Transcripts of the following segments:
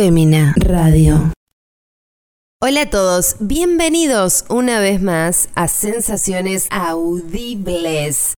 Fémina Radio. Hola a todos, bienvenidos una vez más a Sensaciones Audibles.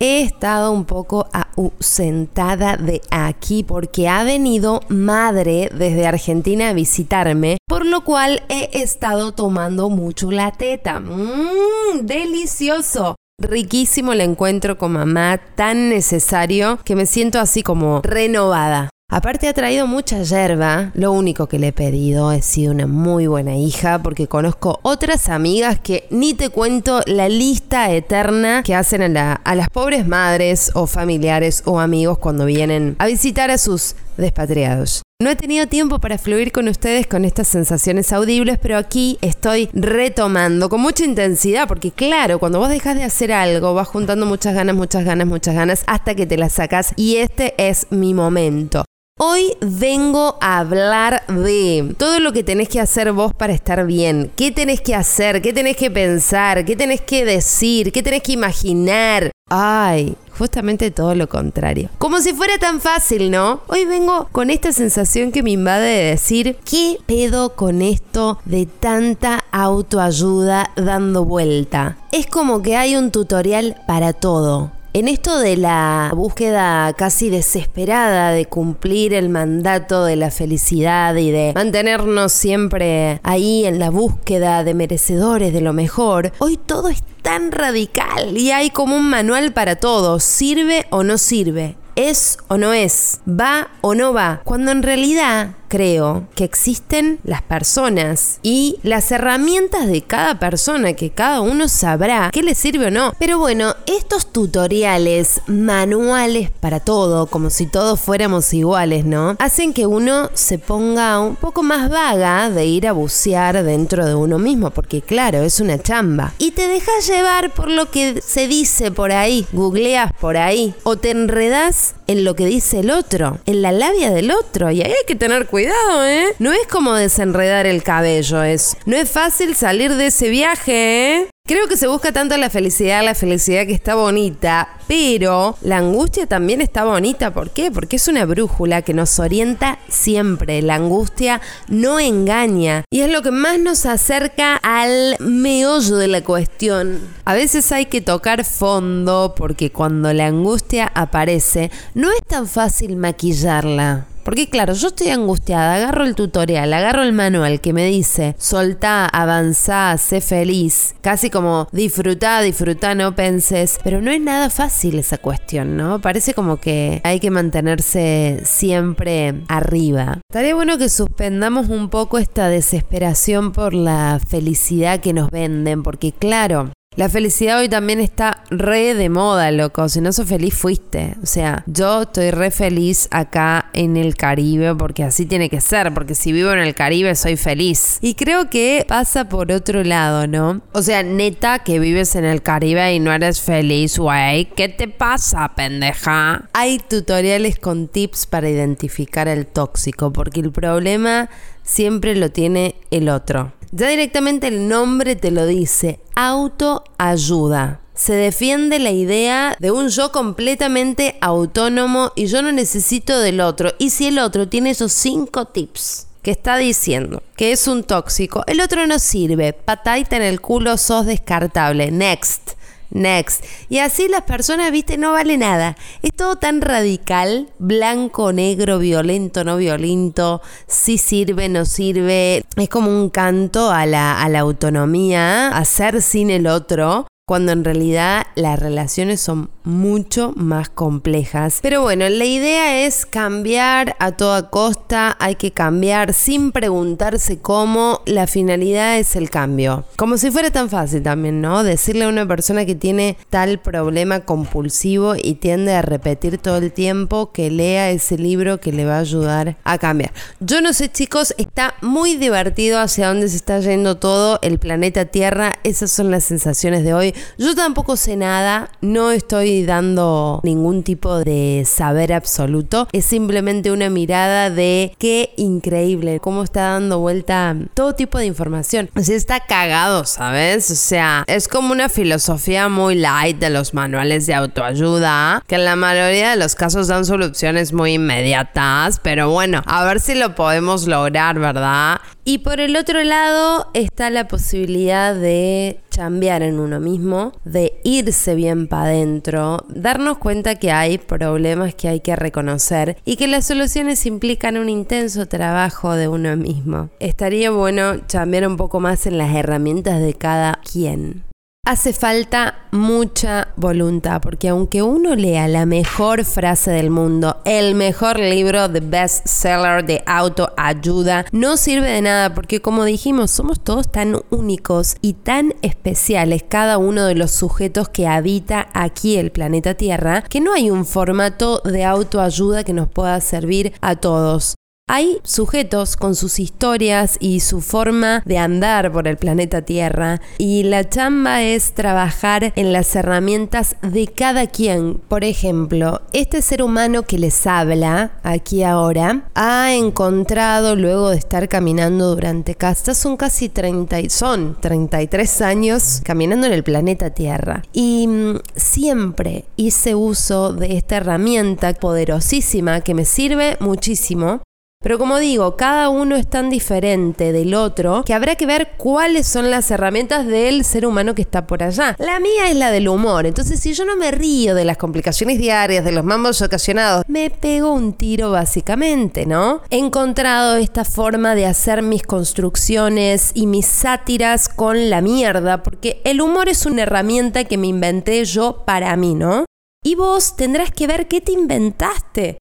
He estado un poco ausentada de aquí porque ha venido madre desde Argentina a visitarme, por lo cual he estado tomando mucho la teta. Mmm, delicioso. Riquísimo el encuentro con mamá, tan necesario que me siento así como renovada. Aparte ha traído mucha yerba, lo único que le he pedido es sido una muy buena hija porque conozco otras amigas que ni te cuento la lista eterna que hacen a, a las pobres madres o familiares o amigos cuando vienen a visitar a sus despatriados. No he tenido tiempo para fluir con ustedes con estas sensaciones audibles, pero aquí estoy retomando con mucha intensidad, porque claro, cuando vos dejas de hacer algo, vas juntando muchas ganas, muchas ganas, muchas ganas, hasta que te las sacas y este es mi momento. Hoy vengo a hablar de todo lo que tenés que hacer vos para estar bien. ¿Qué tenés que hacer? ¿Qué tenés que pensar? ¿Qué tenés que decir? ¿Qué tenés que imaginar? Ay, justamente todo lo contrario. Como si fuera tan fácil, ¿no? Hoy vengo con esta sensación que me invade de decir, ¿qué pedo con esto de tanta autoayuda dando vuelta? Es como que hay un tutorial para todo. En esto de la búsqueda casi desesperada de cumplir el mandato de la felicidad y de mantenernos siempre ahí en la búsqueda de merecedores de lo mejor, hoy todo es tan radical y hay como un manual para todo, sirve o no sirve, es o no es, va o no va, cuando en realidad creo que existen las personas y las herramientas de cada persona que cada uno sabrá qué le sirve o no. Pero bueno, estos tutoriales, manuales para todo, como si todos fuéramos iguales, ¿no? Hacen que uno se ponga un poco más vaga de ir a bucear dentro de uno mismo, porque claro, es una chamba. Y te dejas llevar por lo que se dice por ahí, googleas por ahí, o te enredas en lo que dice el otro, en la labia del otro, y ahí hay que tener cuidado ¿eh? No es como desenredar el cabello, es. No es fácil salir de ese viaje, ¿eh? Creo que se busca tanto la felicidad, la felicidad que está bonita, pero la angustia también está bonita. ¿Por qué? Porque es una brújula que nos orienta siempre. La angustia no engaña y es lo que más nos acerca al meollo de la cuestión. A veces hay que tocar fondo porque cuando la angustia aparece no es tan fácil maquillarla. Porque claro, yo estoy angustiada, agarro el tutorial, agarro el manual que me dice, soltá, avanzá, sé feliz, casi como disfrutá, disfrutá, no penses, pero no es nada fácil esa cuestión, ¿no? Parece como que hay que mantenerse siempre arriba. Estaría bueno que suspendamos un poco esta desesperación por la felicidad que nos venden, porque claro, la felicidad hoy también está re de moda, loco. Si no sos feliz, fuiste. O sea, yo estoy re feliz acá en el Caribe porque así tiene que ser. Porque si vivo en el Caribe, soy feliz. Y creo que pasa por otro lado, ¿no? O sea, neta que vives en el Caribe y no eres feliz, güey. ¿Qué te pasa, pendeja? Hay tutoriales con tips para identificar el tóxico. Porque el problema siempre lo tiene el otro. Ya directamente el nombre te lo dice, autoayuda. Se defiende la idea de un yo completamente autónomo y yo no necesito del otro. Y si el otro tiene esos cinco tips que está diciendo que es un tóxico, el otro no sirve, pataita en el culo, sos descartable, next. Next. Y así las personas, viste, no vale nada. Es todo tan radical, blanco, negro, violento, no violento, si sirve, no sirve. Es como un canto a la, a la autonomía, a ser sin el otro cuando en realidad las relaciones son mucho más complejas. Pero bueno, la idea es cambiar a toda costa, hay que cambiar sin preguntarse cómo, la finalidad es el cambio. Como si fuera tan fácil también, ¿no? Decirle a una persona que tiene tal problema compulsivo y tiende a repetir todo el tiempo que lea ese libro que le va a ayudar a cambiar. Yo no sé chicos, está muy divertido hacia dónde se está yendo todo el planeta Tierra, esas son las sensaciones de hoy Yo tampoco sé nada, no estoy dando ningún tipo de saber absoluto. Es simplemente una mirada de qué increíble, cómo está dando vuelta todo tipo de información. O sea, está cagado, ¿sabes? O sea, es como una filosofía muy light de los manuales de autoayuda, que en la mayoría de los casos dan soluciones muy inmediatas, pero bueno, a ver si lo podemos lograr, ¿verdad? Y por el otro lado está la posibilidad de chambear en uno mismo, de irse bien para adentro, darnos cuenta que hay problemas que hay que reconocer y que las soluciones implican un intenso trabajo de uno mismo. Estaría bueno chambear un poco más en las herramientas de cada quien. Hace falta mucha voluntad, porque aunque uno lea la mejor frase del mundo, el mejor libro de bestseller de autoayuda, no sirve de nada, porque como dijimos, somos todos tan únicos y tan especiales, cada uno de los sujetos que habita aquí el planeta Tierra, que no hay un formato de autoayuda que nos pueda servir a todos. Hay sujetos con sus historias y su forma de andar por el planeta Tierra y la chamba es trabajar en las herramientas de cada quien. Por ejemplo, este ser humano que les habla aquí ahora ha encontrado luego de estar caminando durante casi son casi 30 son 33 años caminando en el planeta Tierra y mm, siempre hice uso de esta herramienta poderosísima que me sirve muchísimo pero como digo, cada uno es tan diferente del otro que habrá que ver cuáles son las herramientas del ser humano que está por allá. La mía es la del humor, entonces si yo no me río de las complicaciones diarias, de los mambos ocasionados, me pego un tiro básicamente, ¿no? He encontrado esta forma de hacer mis construcciones y mis sátiras con la mierda, porque el humor es una herramienta que me inventé yo para mí, ¿no? Y vos tendrás que ver qué te inventaste.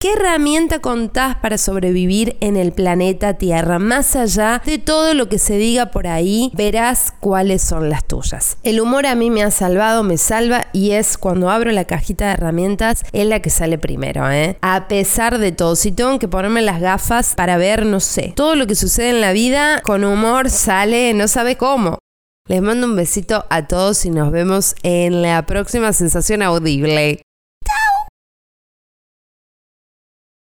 ¿Qué herramienta contás para sobrevivir en el planeta Tierra? Más allá de todo lo que se diga por ahí, verás cuáles son las tuyas. El humor a mí me ha salvado, me salva y es cuando abro la cajita de herramientas, es la que sale primero, ¿eh? A pesar de todo, si tengo que ponerme las gafas para ver, no sé, todo lo que sucede en la vida, con humor sale, no sabe cómo. Les mando un besito a todos y nos vemos en la próxima sensación audible.